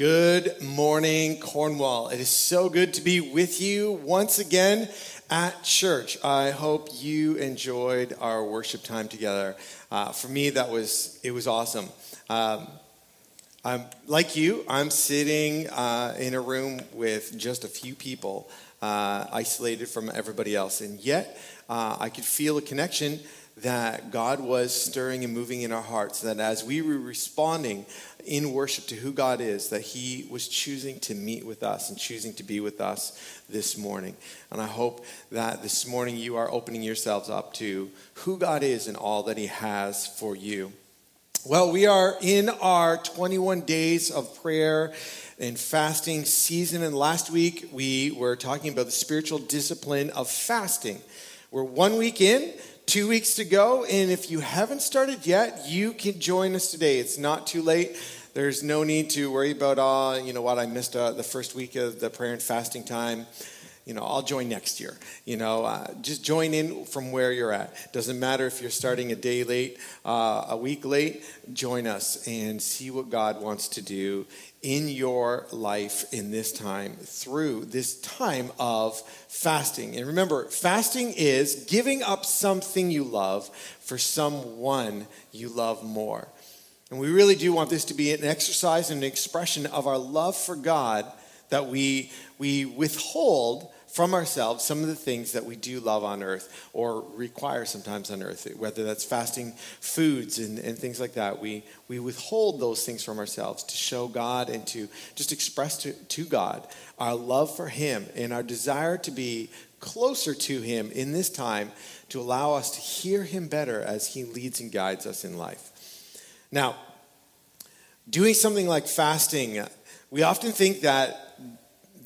Good morning, Cornwall. It is so good to be with you once again at church. I hope you enjoyed our worship time together. Uh, for me, that was it was awesome. Um, I'm like you. I'm sitting uh, in a room with just a few people, uh, isolated from everybody else, and yet uh, I could feel a connection that God was stirring and moving in our hearts, that as we were responding in worship to who God is, that He was choosing to meet with us and choosing to be with us this morning. And I hope that this morning you are opening yourselves up to who God is and all that He has for you. Well, we are in our 21 days of prayer and fasting season. And last week we were talking about the spiritual discipline of fasting. We're one week in two weeks to go. And if you haven't started yet, you can join us today. It's not too late. There's no need to worry about, oh, you know what, I missed uh, the first week of the prayer and fasting time. You know, I'll join next year. You know, uh, just join in from where you're at. Doesn't matter if you're starting a day late, uh, a week late, join us and see what God wants to do in your life in this time through this time of fasting. And remember, fasting is giving up something you love for someone you love more. And we really do want this to be an exercise and an expression of our love for God that we, we withhold from ourselves some of the things that we do love on earth or require sometimes on earth, whether that's fasting foods and, and things like that. We, we withhold those things from ourselves to show God and to just express to, to God our love for Him and our desire to be closer to Him in this time to allow us to hear Him better as He leads and guides us in life. Now, doing something like fasting, we often think that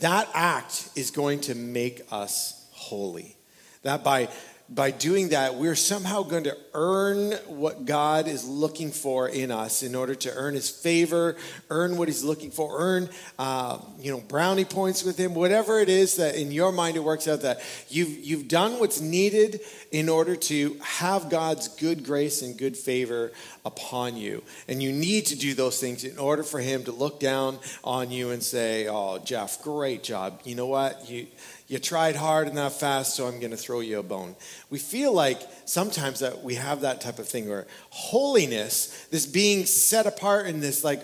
that act is going to make us holy. That by by doing that, we're somehow going to earn what God is looking for in us in order to earn His favor, earn what He's looking for, earn uh, you know brownie points with Him, whatever it is that in your mind it works out that you've you've done what's needed in order to have God's good grace and good favor upon you, and you need to do those things in order for Him to look down on you and say, "Oh, Jeff, great job. You know what you." You tried hard and not fast, so I'm going to throw you a bone. We feel like sometimes that we have that type of thing where holiness, this being set apart in this like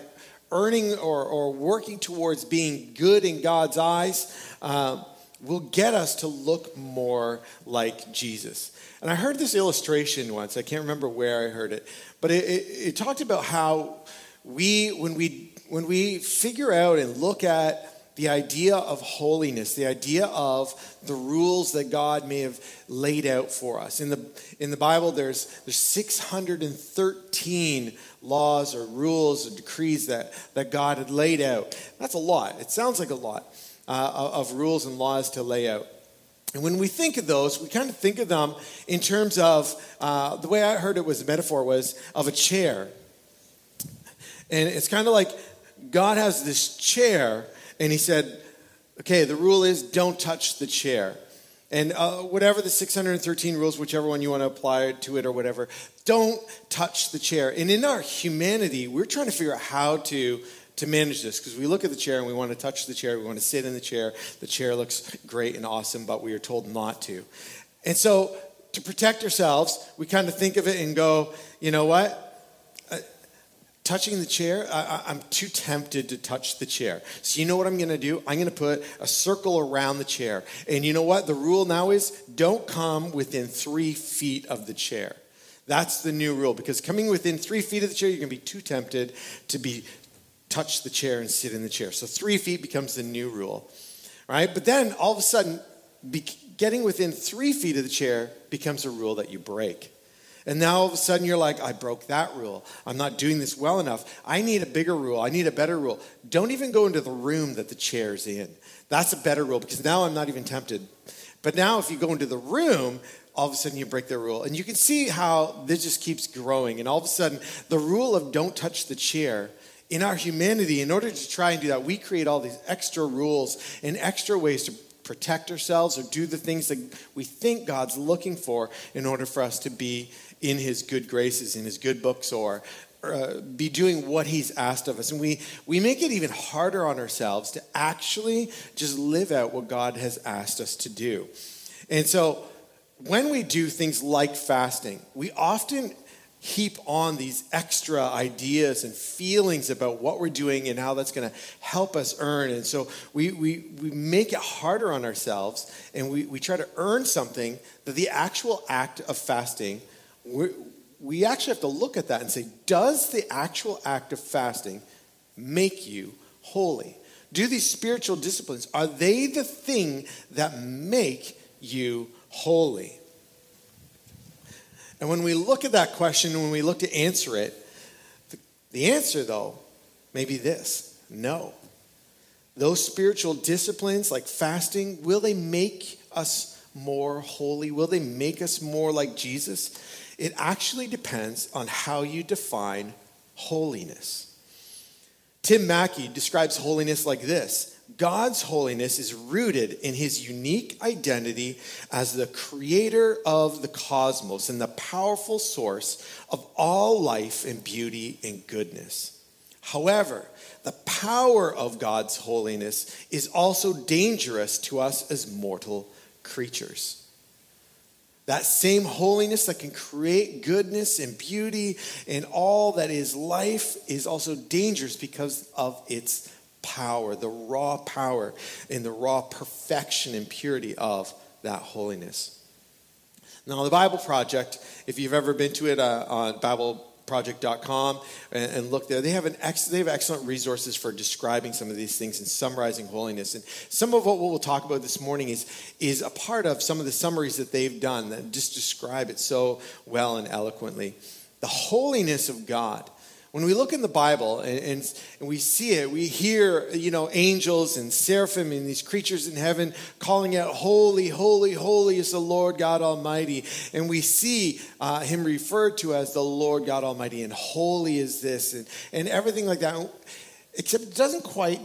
earning or, or working towards being good in God's eyes, uh, will get us to look more like Jesus. And I heard this illustration once. I can't remember where I heard it, but it, it, it talked about how we, when we, when we figure out and look at the idea of holiness, the idea of the rules that God may have laid out for us. In the, in the Bible, there's, there's 613 laws or rules or decrees that, that God had laid out. That's a lot. It sounds like a lot uh, of rules and laws to lay out. And when we think of those, we kind of think of them in terms of uh, the way I heard it was a metaphor was of a chair. And it's kind of like God has this chair and he said, okay, the rule is don't touch the chair. And uh, whatever the 613 rules, whichever one you want to apply to it or whatever, don't touch the chair. And in our humanity, we're trying to figure out how to to manage this because we look at the chair and we want to touch the chair, we want to sit in the chair. The chair looks great and awesome, but we are told not to. And so, to protect ourselves, we kind of think of it and go, you know what? Touching the chair, I, am too tempted to touch the chair. So, you know what I'm going to do? I'm going to put a circle around the chair. And you know what? The rule now is don't come within three feet of the chair. That's the new rule because coming within three feet of the chair, you're going to be too tempted to be touch the chair and sit in the chair. So, three feet becomes the new rule. Right? But then all of a sudden, be, getting within three feet of the chair becomes a rule that you break. And now all of a sudden you're like, I broke that rule. I'm not doing this well enough. I need a bigger rule. I need a better rule. Don't even go into the room that the chair's in. That's a better rule because now I'm not even tempted. But now if you go into the room, all of a sudden you break the rule. And you can see how this just keeps growing. And all of a sudden, the rule of don't touch the chair in our humanity, in order to try and do that, we create all these extra rules and extra ways to protect ourselves or do the things that we think God's looking for in order for us to be in his good graces, in his good books, or uh, be doing what he's asked of us. And we, we make it even harder on ourselves to actually just live out what God has asked us to do. And so when we do things like fasting, we often heap on these extra ideas and feelings about what we're doing and how that's going to help us earn. And so we, we, we make it harder on ourselves and we, we try to earn something that the actual act of fasting, we actually have to look at that and say, does the actual act of fasting make you holy? Do these spiritual disciplines, are they the thing that make you holy? And when we look at that question, when we look to answer it, the, answer, though, may be this no. Those spiritual disciplines like fasting, will they make us more holy? Will they make us more like Jesus? It actually depends on how you define holiness. Tim Mackie describes holiness like this God's holiness is rooted in his unique identity as the creator of the cosmos and the powerful source of all life and beauty and goodness. However, the power of God's holiness is also dangerous to us as mortal creatures. That same holiness that can create goodness and beauty and all that is life is also dangerous because of its power, the raw power and the raw perfection and purity of that holiness. Now, the Bible Project, if you've ever been to it uh, on BibleProject.com and, and look there, they have, an ex, they have excellent resources for describing some of these things and summarizing holiness. And some of what we'll talk about this morning is, is a part of some of the summaries that they've done that just describe it so well and eloquently. The holiness of God when we look in the Bible and, and, and, we see it, we hear, you know, angels and seraphim and these creatures in heaven calling out, Holy, holy, holy is the Lord God Almighty. And we see uh, him referred to as the Lord God Almighty, and holy is this, and, and everything like that. Except it doesn't quite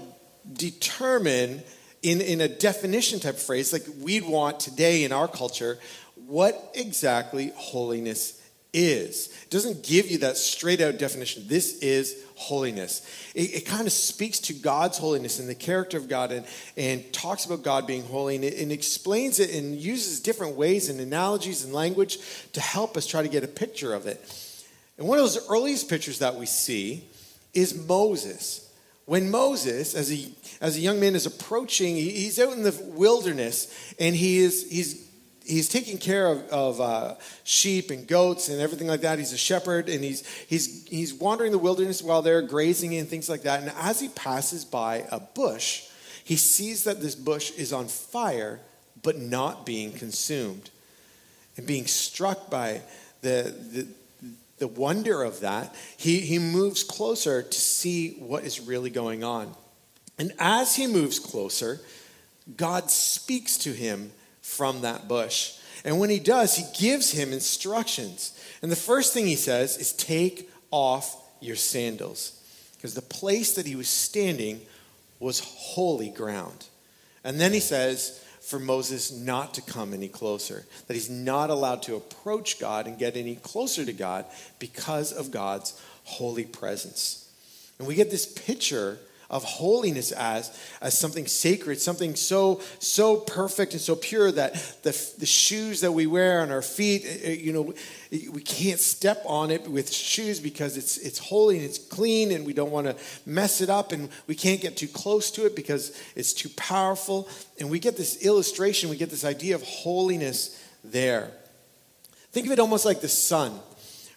determine in, in a definition type phrase like we'd want today in our culture what exactly holiness is. It doesn't give you that straight out definition. This is holiness. It, it, kind of speaks to God's holiness and the character of God and, and talks about God being holy and, it, and explains it and uses different ways and analogies and language to help us try to get a picture of it. And one of those earliest pictures that we see is Moses. When Moses, as a, as a young man, is approaching, he's out in the wilderness and he is, he's he's taking care of, of uh, sheep and goats and everything like that. He's a shepherd and he's, he's, he's wandering the wilderness while they're grazing and things like that. And as he passes by a bush, he sees that this bush is on fire but not being consumed. And being struck by the, the, the wonder of that, he, he moves closer to see what is really going on. And as he moves closer, God speaks to him from that bush. And when he does, he gives him instructions. And the first thing he says is take off your sandals. Because the place that he was standing was holy ground. And then he says for Moses not to come any closer, that he's not allowed to approach God and get any closer to God because of God's holy presence. And we get this picture of holiness as, as something sacred, something so, so perfect and so pure that the, the shoes that we wear on our feet, eh, eh, you know, we can't step on it with shoes because it's, it's holy and it's clean and we don't want to mess it up and we can't get too close to it because it's too powerful. And we get this illustration, we get this idea of holiness there. Think of it almost like the sun,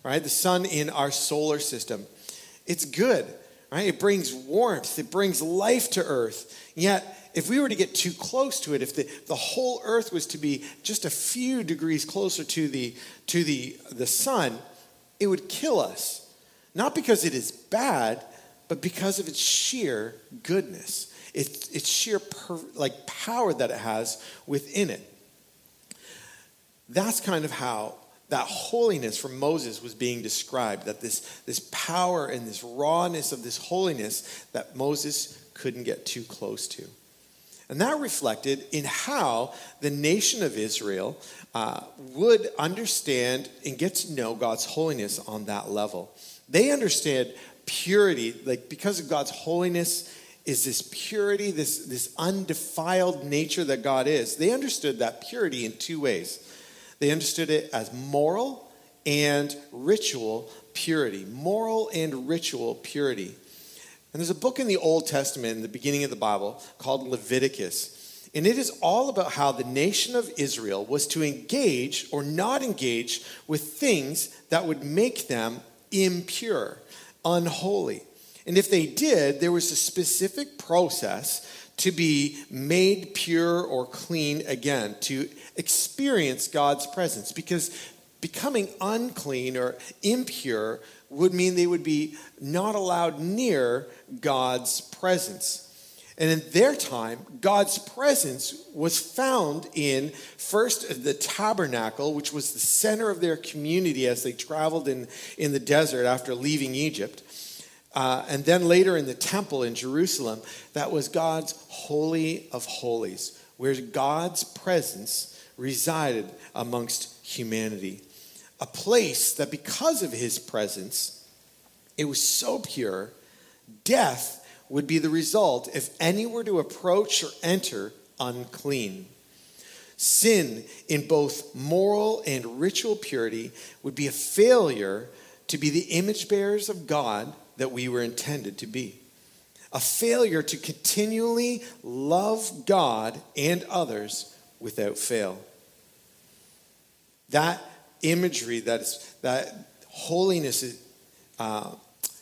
right? The sun in our solar system. It's good right? It brings warmth, it brings life to earth. Yet, if we were to get too close to it, if the, the whole earth was to be just a few degrees closer to the, to the, the sun, it would kill us. Not because it is bad, but because of its sheer goodness, its, its sheer per, like power that it has within it. That's kind of how that holiness from Moses was being described, that this, this power and this rawness of this holiness that Moses couldn't get too close to. And that reflected in how the nation of Israel uh, would understand and get to know God's holiness on that level. They understood purity, like because of God's holiness is this purity, this, this undefiled nature that God is. They understood that purity in two ways. They understood it as moral and ritual purity. Moral and ritual purity. And there's a book in the Old Testament, in the beginning of the Bible, called Leviticus. And it is all about how the nation of Israel was to engage or not engage with things that would make them impure, unholy. And if they did, there was a specific process to be made pure or clean again, to experience God's presence. Because becoming unclean or impure would mean they would be not allowed near God's presence. And in their time, God's presence was found in first the tabernacle, which was the center of their community as they traveled in, in the desert after leaving Egypt. Uh, and then later in the temple in Jerusalem, that was God's holy of holies, where God's presence resided amongst humanity. A place that, because of his presence, it was so pure, death would be the result if any were to approach or enter unclean. Sin in both moral and ritual purity would be a failure to be the image bearers of God that we were intended to be. A failure to continually love God and others without fail. That imagery, that, is, that holiness is, uh,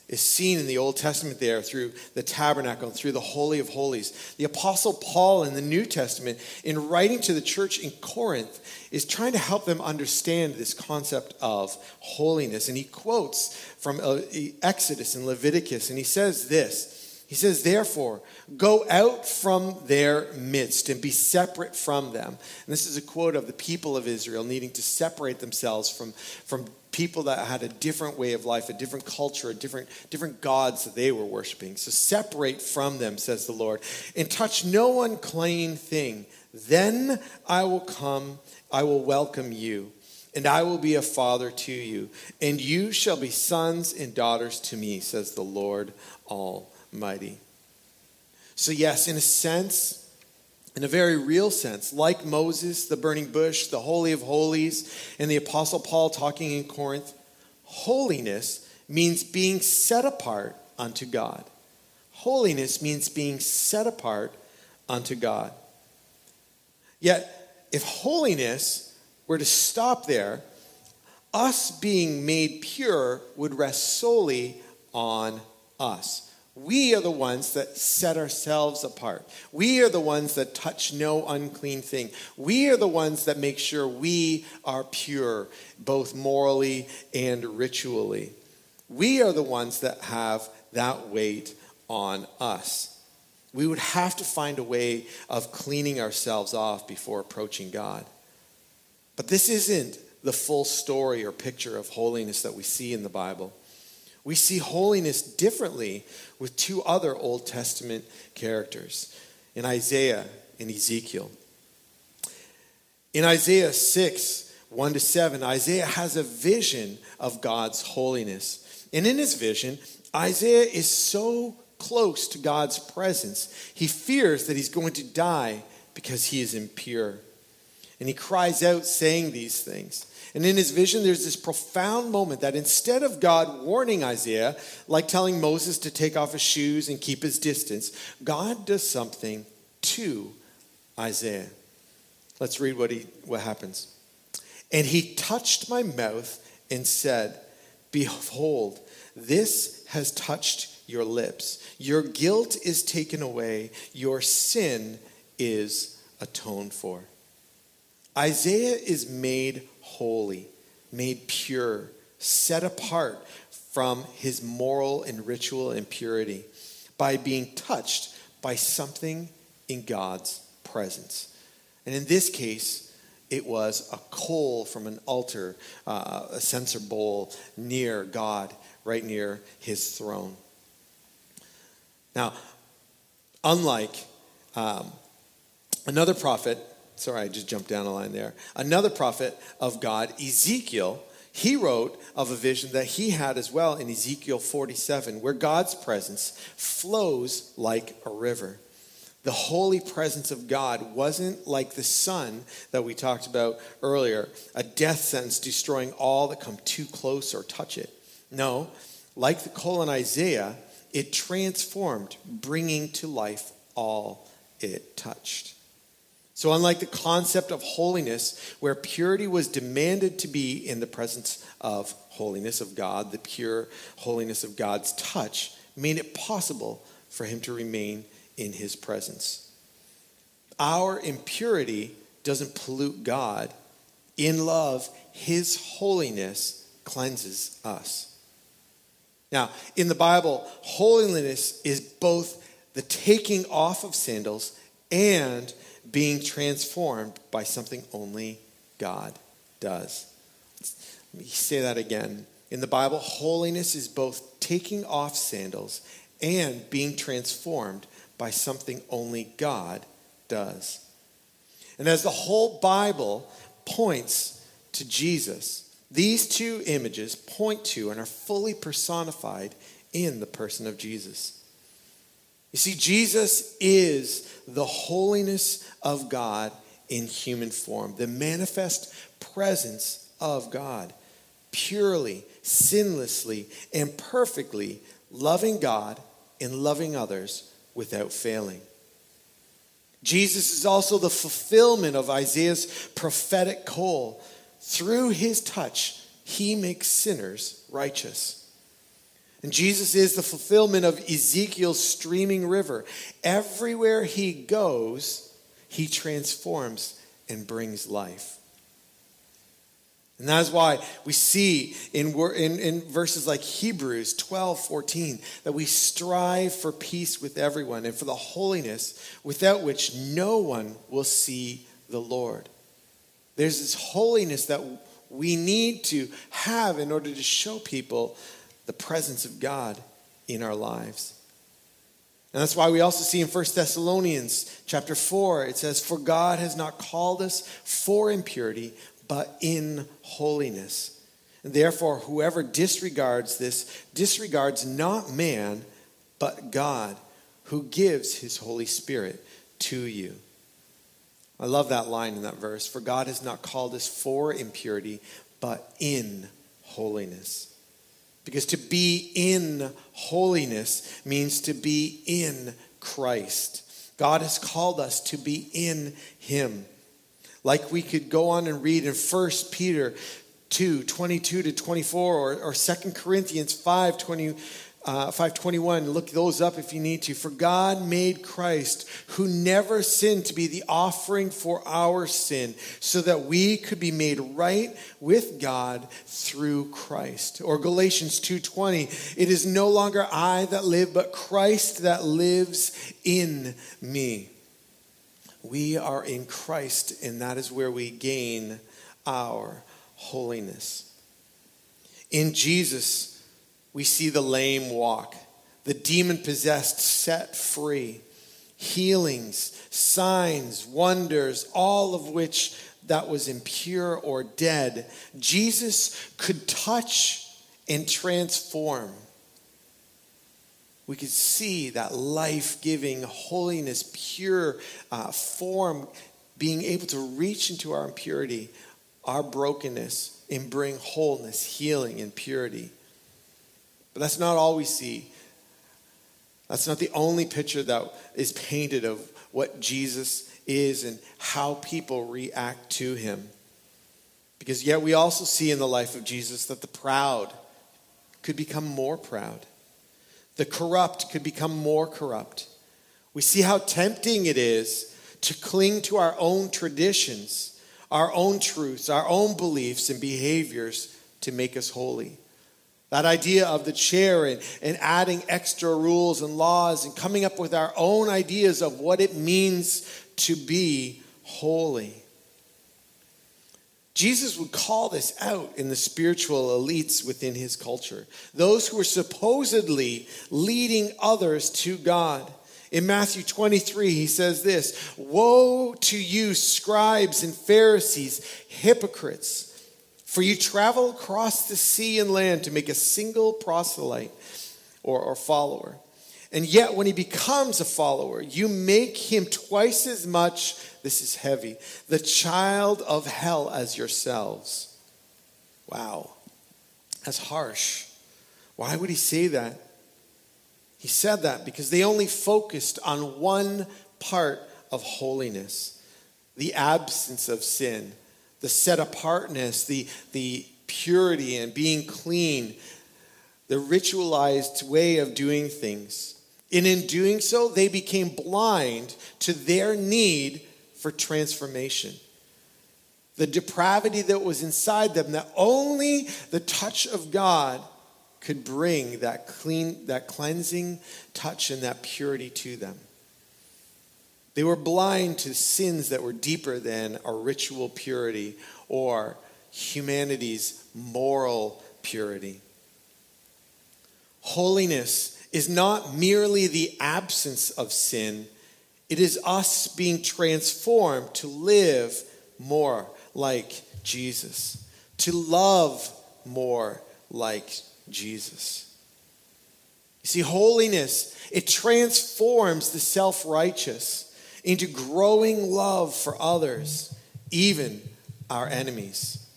is seen in the Old Testament there through the tabernacle through the Holy of Holies. The Apostle Paul in the New Testament, in writing to the church in Corinth, is trying to help them understand this concept of holiness. And he quotes from uh, Exodus and Leviticus, and he says this. He says, Therefore, go out from their midst and be separate from them. And this is a quote of the people of Israel needing to separate themselves from, from people that had a different way of life, a different culture, a different, different gods that they were worshiping. So separate from them, says the Lord, and touch no unclean thing. Then I will come, I will welcome you, and I will be a father to you, and you shall be sons and daughters to me, says the Lord Almighty. So, yes, in a sense, in a very real sense, like Moses, the burning bush, the Holy of Holies, and the Apostle Paul talking in Corinth, holiness means being set apart unto God. Holiness means being set apart unto God. Yet, if holiness were to stop there, us being made pure would rest solely on us. We are the ones that set ourselves apart. We are the ones that touch no unclean thing. We are the ones that make sure we are pure, both morally and ritually. We are the ones that have that weight on us. We would have to find a way of cleaning ourselves off before approaching God. But this isn't the full story or picture of holiness that we see in the Bible we see holiness differently with two other Old Testament characters in Isaiah and Ezekiel. In Isaiah 6, 1 to 7, Isaiah has a vision of God's holiness. And in his vision, Isaiah is so close to God's presence, he fears that he's going to die because he is impure. And he cries out, saying these things. And in his vision, there's this profound moment that instead of God warning Isaiah, like telling Moses to take off his shoes and keep his distance, God does something to Isaiah. Let's read what, he, what happens. And he touched my mouth and said, Behold, this has touched your lips. Your guilt is taken away, your sin is atoned for. Isaiah is made holy, made pure, set apart from his moral and ritual impurity by being touched by something in God's presence. And in this case, it was a coal from an altar, uh, a censer bowl near God, right near his throne. Now, unlike um, another prophet Sorry, I just jumped down a line there. Another prophet of God, Ezekiel, He wrote of a vision that he had as well in Ezekiel 47, where God's presence flows like a river. The holy presence of God wasn't like the sun that we talked about earlier, a death sentence destroying all that come too close or touch it. No, like the coal in Isaiah, it transformed, bringing to life all it touched. So, unlike the concept of holiness, where purity was demanded to be in the presence of holiness of God, the pure holiness of God's touch made it possible for him to remain in his presence. Our impurity doesn't pollute God. In love, his holiness cleanses us. Now, in the Bible, holiness is both the taking off of sandals and being transformed by something only God does. Let me say that again. In the Bible, holiness is both taking off sandals and being transformed by something only God does. And as the whole Bible points to Jesus, these two images point to and are fully personified in the person of Jesus. You see, Jesus is the holiness of God in human form, the manifest presence of God, purely, sinlessly, and perfectly loving God and loving others without failing. Jesus is also the fulfillment of Isaiah's prophetic call. Through his touch, he makes sinners righteous. And Jesus is the fulfillment of Ezekiel's streaming river. Everywhere he goes, he transforms and brings life. And that is why we see in, in, in, verses like Hebrews 12, 14, that we strive for peace with everyone and for the holiness without which no one will see the Lord. There's this holiness that we need to have in order to show people the presence of God in our lives. And that's why we also see in 1 Thessalonians chapter 4, it says, For God has not called us for impurity, but in holiness. And therefore, whoever disregards this disregards not man, but God, who gives his Holy Spirit to you. I love that line in that verse. For God has not called us for impurity, but in holiness. Because to be in holiness means to be in Christ. God has called us to be in Him. Like we could go on and read in 1 Peter 2 22 to 24 or, or 2 Corinthians 5 20 uh, 521 look those up if you need to. For god made christ who never sinned to be the offering for our sin so that we could be made right with god through christ. Or galatians 2.20 it is no longer i that live but christ that lives in me. We are in christ and that is where we gain our holiness. In jesus we see the lame walk, the demon possessed set free, healings, signs, wonders, all of which that was impure or dead. Jesus could touch and transform. We could see that life giving, holiness, pure uh, form being able to reach into our impurity, our brokenness, and bring wholeness, healing, and purity. But that's not all we see. That's not the only picture that is painted of what Jesus is and how people react to him. Because yet we also see in the life of Jesus that the proud could become more proud, the corrupt could become more corrupt. We see how tempting it is to cling to our own traditions, our own truths, our own beliefs and behaviors to make us holy. That idea of the chair and, and adding extra rules and laws and coming up with our own ideas of what it means to be holy. Jesus would call this out in the spiritual elites within his culture, those who were supposedly leading others to God. In Matthew 23, he says this Woe to you, scribes and Pharisees, hypocrites! For you travel across the sea and land to make a single proselyte or, or follower. And yet, when he becomes a follower, you make him twice as much, this is heavy, the child of hell as yourselves. Wow, that's harsh. Why would he say that? He said that because they only focused on one part of holiness the absence of sin, the set apartness, the, the purity and being clean, the ritualized way of doing things. And in doing so, they became blind to their need for transformation. The depravity that was inside them, that only the touch of God could bring that clean, that cleansing touch and that purity to them. They were blind to sins that were deeper than our ritual purity or humanity's moral purity. Holiness is not merely the absence of sin, it is us being transformed to live more like Jesus, to love more like Jesus. You see, holiness, it transforms the self righteous into growing love for others, even our enemies.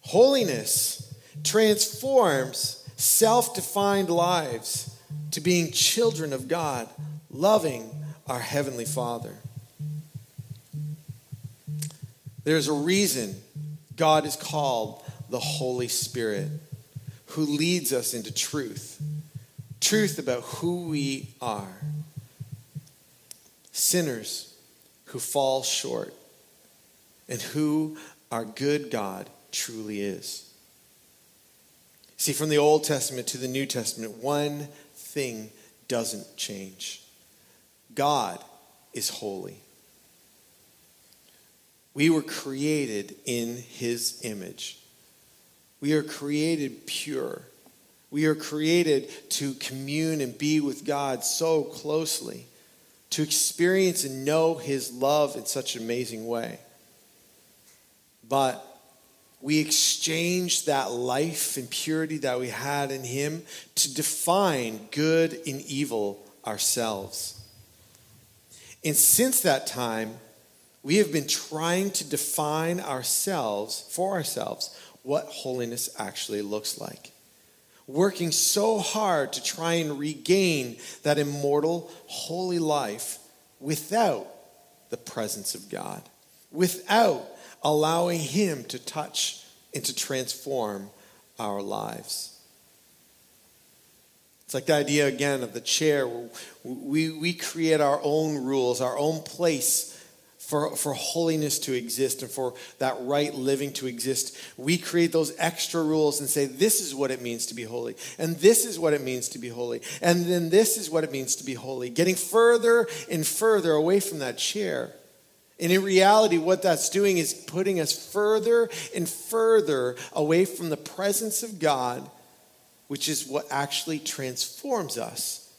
Holiness transforms self defined lives to being children of God, loving our Heavenly Father. There's a reason God is called the Holy Spirit, who leads us into truth truth about who we are. Sinners who fall short, and who our good God truly is. See, from the Old Testament to the New Testament, one thing doesn't change God is holy. We were created in his image. We are created pure. We are created to commune and be with God so closely, to experience and know his love in such an amazing way. But we exchanged that life and purity that we had in Him to define good and evil ourselves. And since that time, we have been trying to define ourselves, for ourselves, what holiness actually looks like. Working so hard to try and regain that immortal, holy life without the presence of God, without allowing Him to touch and to transform our lives. It's like the idea again of the chair. We, we create our own rules, our own place for, for holiness to exist and for that right living to exist. We create those extra rules and say, this is what it means to be holy, and this is what it means to be holy, and then this is what it means to be holy. Getting further and further away from that chair. And in reality, what that's doing is putting us further and further away from the presence of God, which is what actually transforms us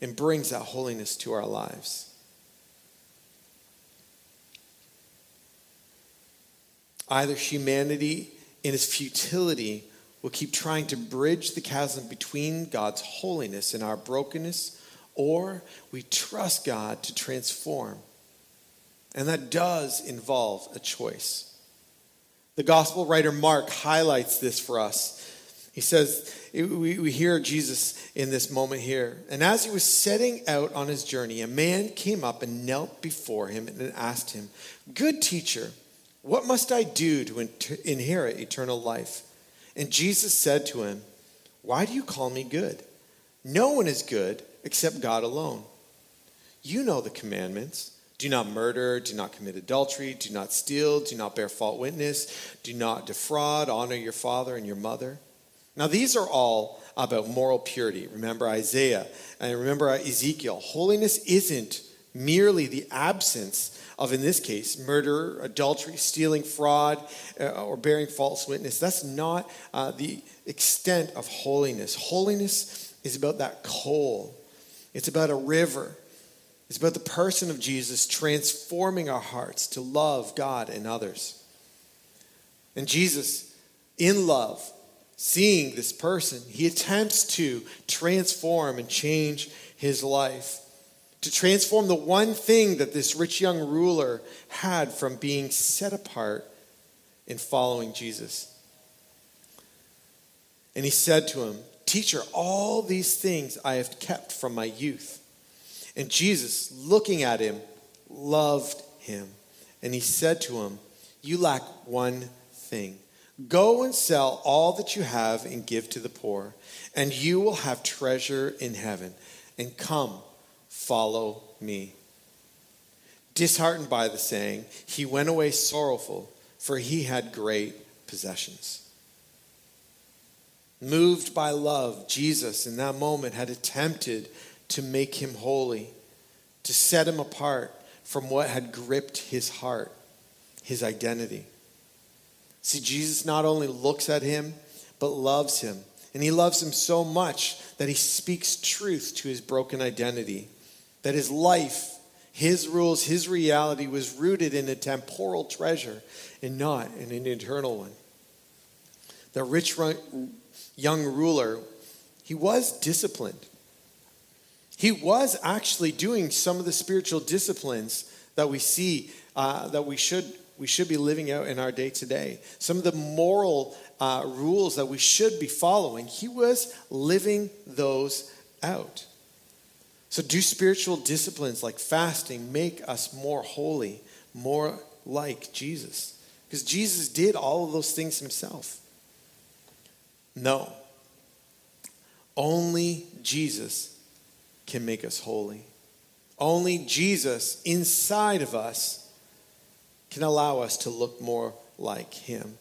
and brings that holiness to our lives. Either humanity in its futility will keep trying to bridge the chasm between God's holiness and our brokenness, or we trust God to transform and that does involve a choice. The gospel writer Mark highlights this for us. He says, we, hear Jesus in this moment here. And as he was setting out on his journey, a man came up and knelt before him and asked him, Good teacher, what must I do to inherit eternal life? And Jesus said to him, Why do you call me good? No one is good except God alone. You know the commandments do not murder, do not commit adultery, do not steal, do not bear false witness, do not defraud, honor your father and your mother. Now, these are all about moral purity. Remember Isaiah and remember Ezekiel. Holiness isn't merely the absence of, in this case, murder, adultery, stealing, fraud, uh, or bearing false witness. That's not uh, the extent of holiness. Holiness is about that coal, it's about a river. It's about the person of Jesus transforming our hearts to love God and others. And Jesus, in love, seeing this person, he attempts to transform and change his life. To transform the one thing that this rich young ruler had from being set apart in following Jesus. And he said to him, Teacher, all these things I have kept from my youth. And Jesus, looking at him, loved him. And he said to him, You lack one thing. Go and sell all that you have and give to the poor, and you will have treasure in heaven. And come, follow me. Disheartened by the saying, he went away sorrowful, for he had great possessions. Moved by love, Jesus in that moment had attempted to make him holy, to set him apart from what had gripped his heart, his identity. See, Jesus not only looks at him, but loves him. And he loves him so much that he speaks truth to his broken identity. That his life, his rules, his reality was rooted in a temporal treasure and not in an eternal one. The rich young ruler, he was disciplined. He was actually doing some of the spiritual disciplines that we see uh, that we should we should be living out in our day to day. Some of the moral uh, rules that we should be following, he was living those out. So, do spiritual disciplines like fasting make us more holy, more like Jesus? Because Jesus did all of those things himself. No. Only Jesus can make us holy. Only Jesus inside of us can allow us to look more like Him.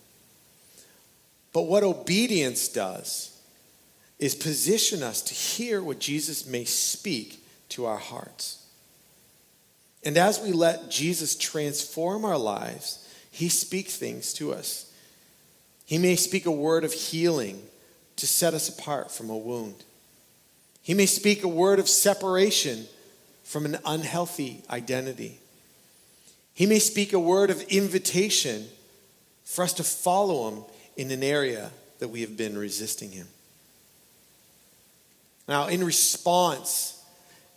But what obedience does is position us to hear what Jesus may speak to our hearts. And as we let Jesus transform our lives, He speaks things to us. He may speak a word of healing to set us apart from a wound. He may speak a word of separation from an unhealthy identity. He may speak a word of invitation for us to follow him in an area that we have been resisting him. Now, in response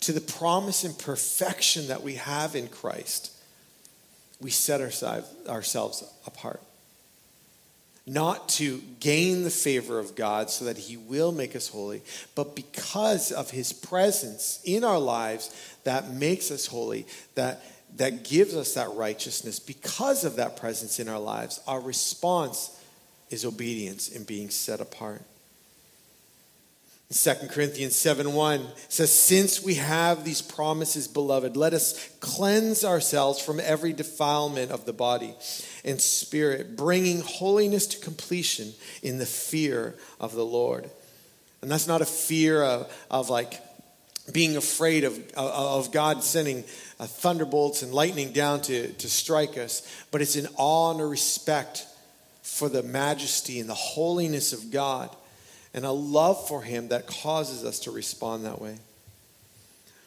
to the promise and perfection that we have in Christ, we set ourselves apart. Not to gain the favor of God so that He will make us holy, but because of His presence in our lives that makes us holy, that that gives us that righteousness because of that presence in our lives, our response is obedience and being set apart. 2 Corinthians 7 1 says, Since we have these promises, beloved, let us cleanse ourselves from every defilement of the body and spirit, bringing holiness to completion in the fear of the Lord. And that's not a fear of, of like being afraid of, of God sending uh, thunderbolts and lightning down to, to strike us, but it's an awe and a respect for the majesty and the holiness of God and a love for Him that causes us to respond that way.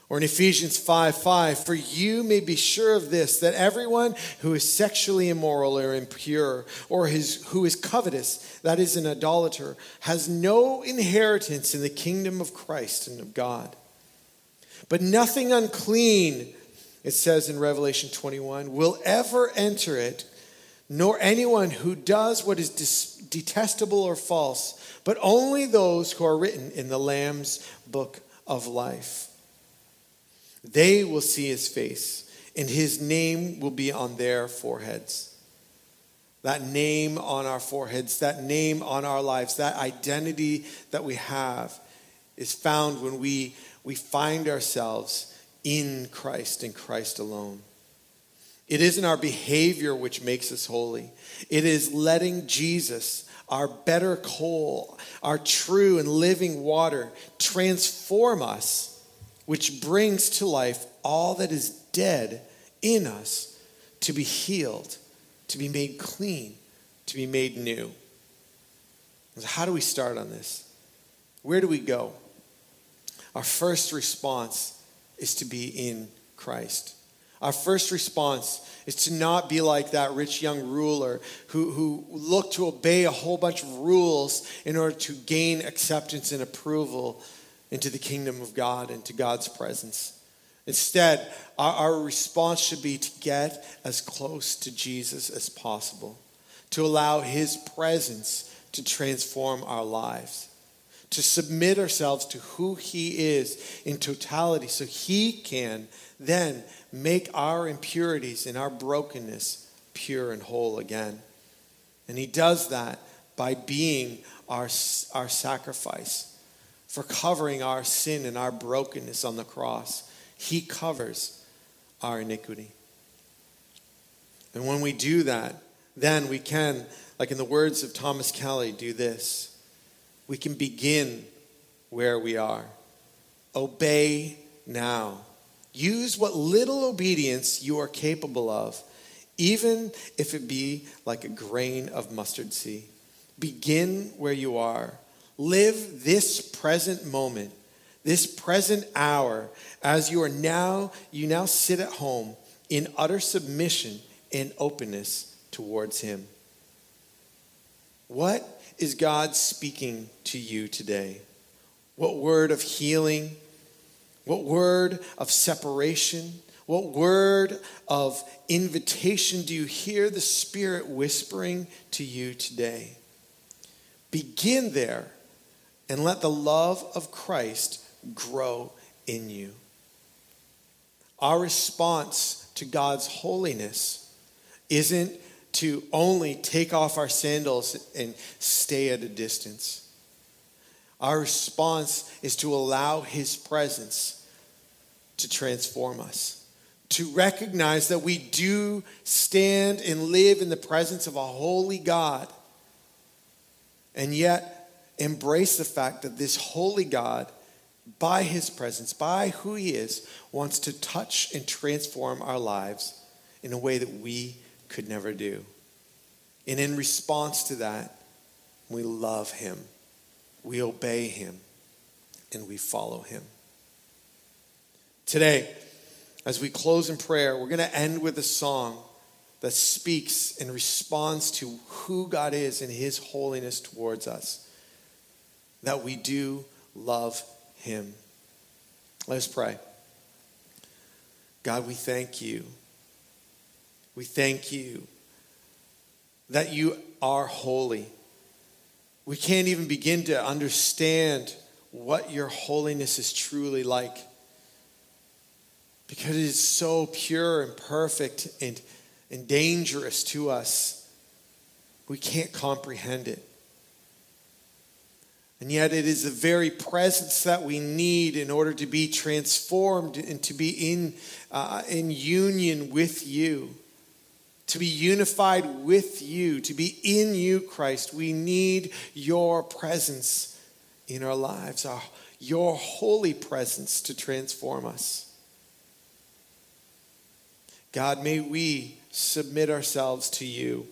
Or in Ephesians 5 5, for you may be sure of this, that everyone who is sexually immoral or impure, or his, who is covetous, that is, an idolater, has no inheritance in the kingdom of Christ and of God. But nothing unclean, it says in Revelation 21, will ever enter it, nor anyone who does what is detestable or false, but only those who are written in the Lamb's book of life. They will see his face, and his name will be on their foreheads. That name on our foreheads, that name on our lives, that identity that we have is found when we we find ourselves in Christ and Christ alone. It isn't our behavior which makes us holy. It is letting Jesus, our better coal, our true and living water, transform us, which brings to life all that is dead in us to be healed, to be made clean, to be made new. how do we start on this? Where do we go? Our first response is to be in Christ. Our first response is to not be like that rich young ruler who, who looked to obey a whole bunch of rules in order to gain acceptance and approval into the kingdom of God and to God's presence. Instead, our, our response should be to get as close to Jesus as possible, to allow his presence to transform our lives, to submit ourselves to who he is in totality so he can then make our impurities and our brokenness pure and whole again. And he does that by being our, our sacrifice, for covering our sin and our brokenness on the cross. He covers our iniquity. And when we do that, then we can, like in the words of Thomas Kelly, do this. We can begin where we are. Obey now Use what little obedience you are capable of, even if it be like a grain of mustard seed. Begin where you are. Live this present moment, this present hour, as you are now, you now sit at home in utter submission and openness towards Him. What is God speaking to you today? What word of healing? What word of separation? What word of invitation do you hear the Spirit whispering to you today? Begin there and let the love of Christ grow in you. Our response to God's holiness isn't to only take off our sandals and stay at a distance. Our response is to allow His presence to transform us. To recognize that we do stand and live in the presence of a holy God, and yet embrace the fact that this holy God, by his presence, by who he is, wants to touch and transform our lives in a way that we could never do. And in response to that, we love him, we obey him, and we follow him. Today, as we close in prayer, we're going to end with a song that speaks in response to who God is and his holiness towards us. That we do love him. Let us pray. God, we thank you. We thank you that you are holy. We can't even begin to understand what your holiness is truly like because it is so pure and perfect and, and dangerous to us. We can't comprehend it. And yet, it is the very presence that we need in order to be transformed and to be in, uh, in union with you, to be unified with you, to be in you, Christ. We need your presence in our lives, our, your holy presence to transform us. God, may we submit ourselves to you.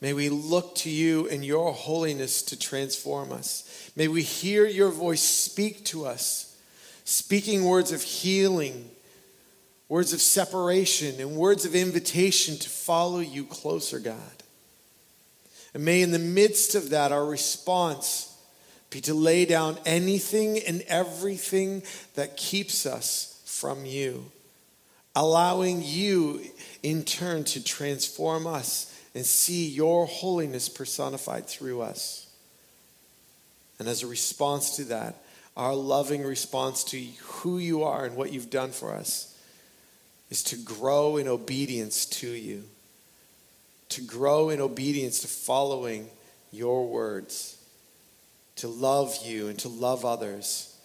May we look to you and your holiness to transform us. May we hear your voice speak to us, speaking words of healing, words of separation, and words of invitation to follow you closer, God. And may in the midst of that, our response be to lay down anything and everything that keeps us from you allowing you in turn to transform us and see your holiness personified through us. And as a response to that, our loving response to who you are and what you've done for us is to grow in obedience to you, to grow in obedience to following your words, to love you and to love others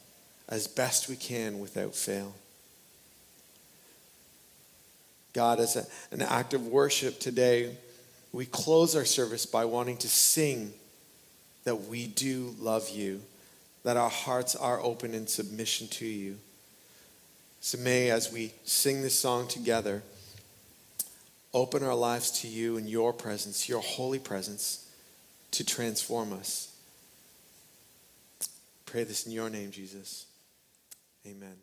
as best we can without fail. God, as a, an act of worship today, we close our service by wanting to sing that we do love you, that our hearts are open in submission to you. So may, as we sing this song together, open our lives to you and your presence, your holy presence, to transform us. Pray this in your name, Jesus. Amen.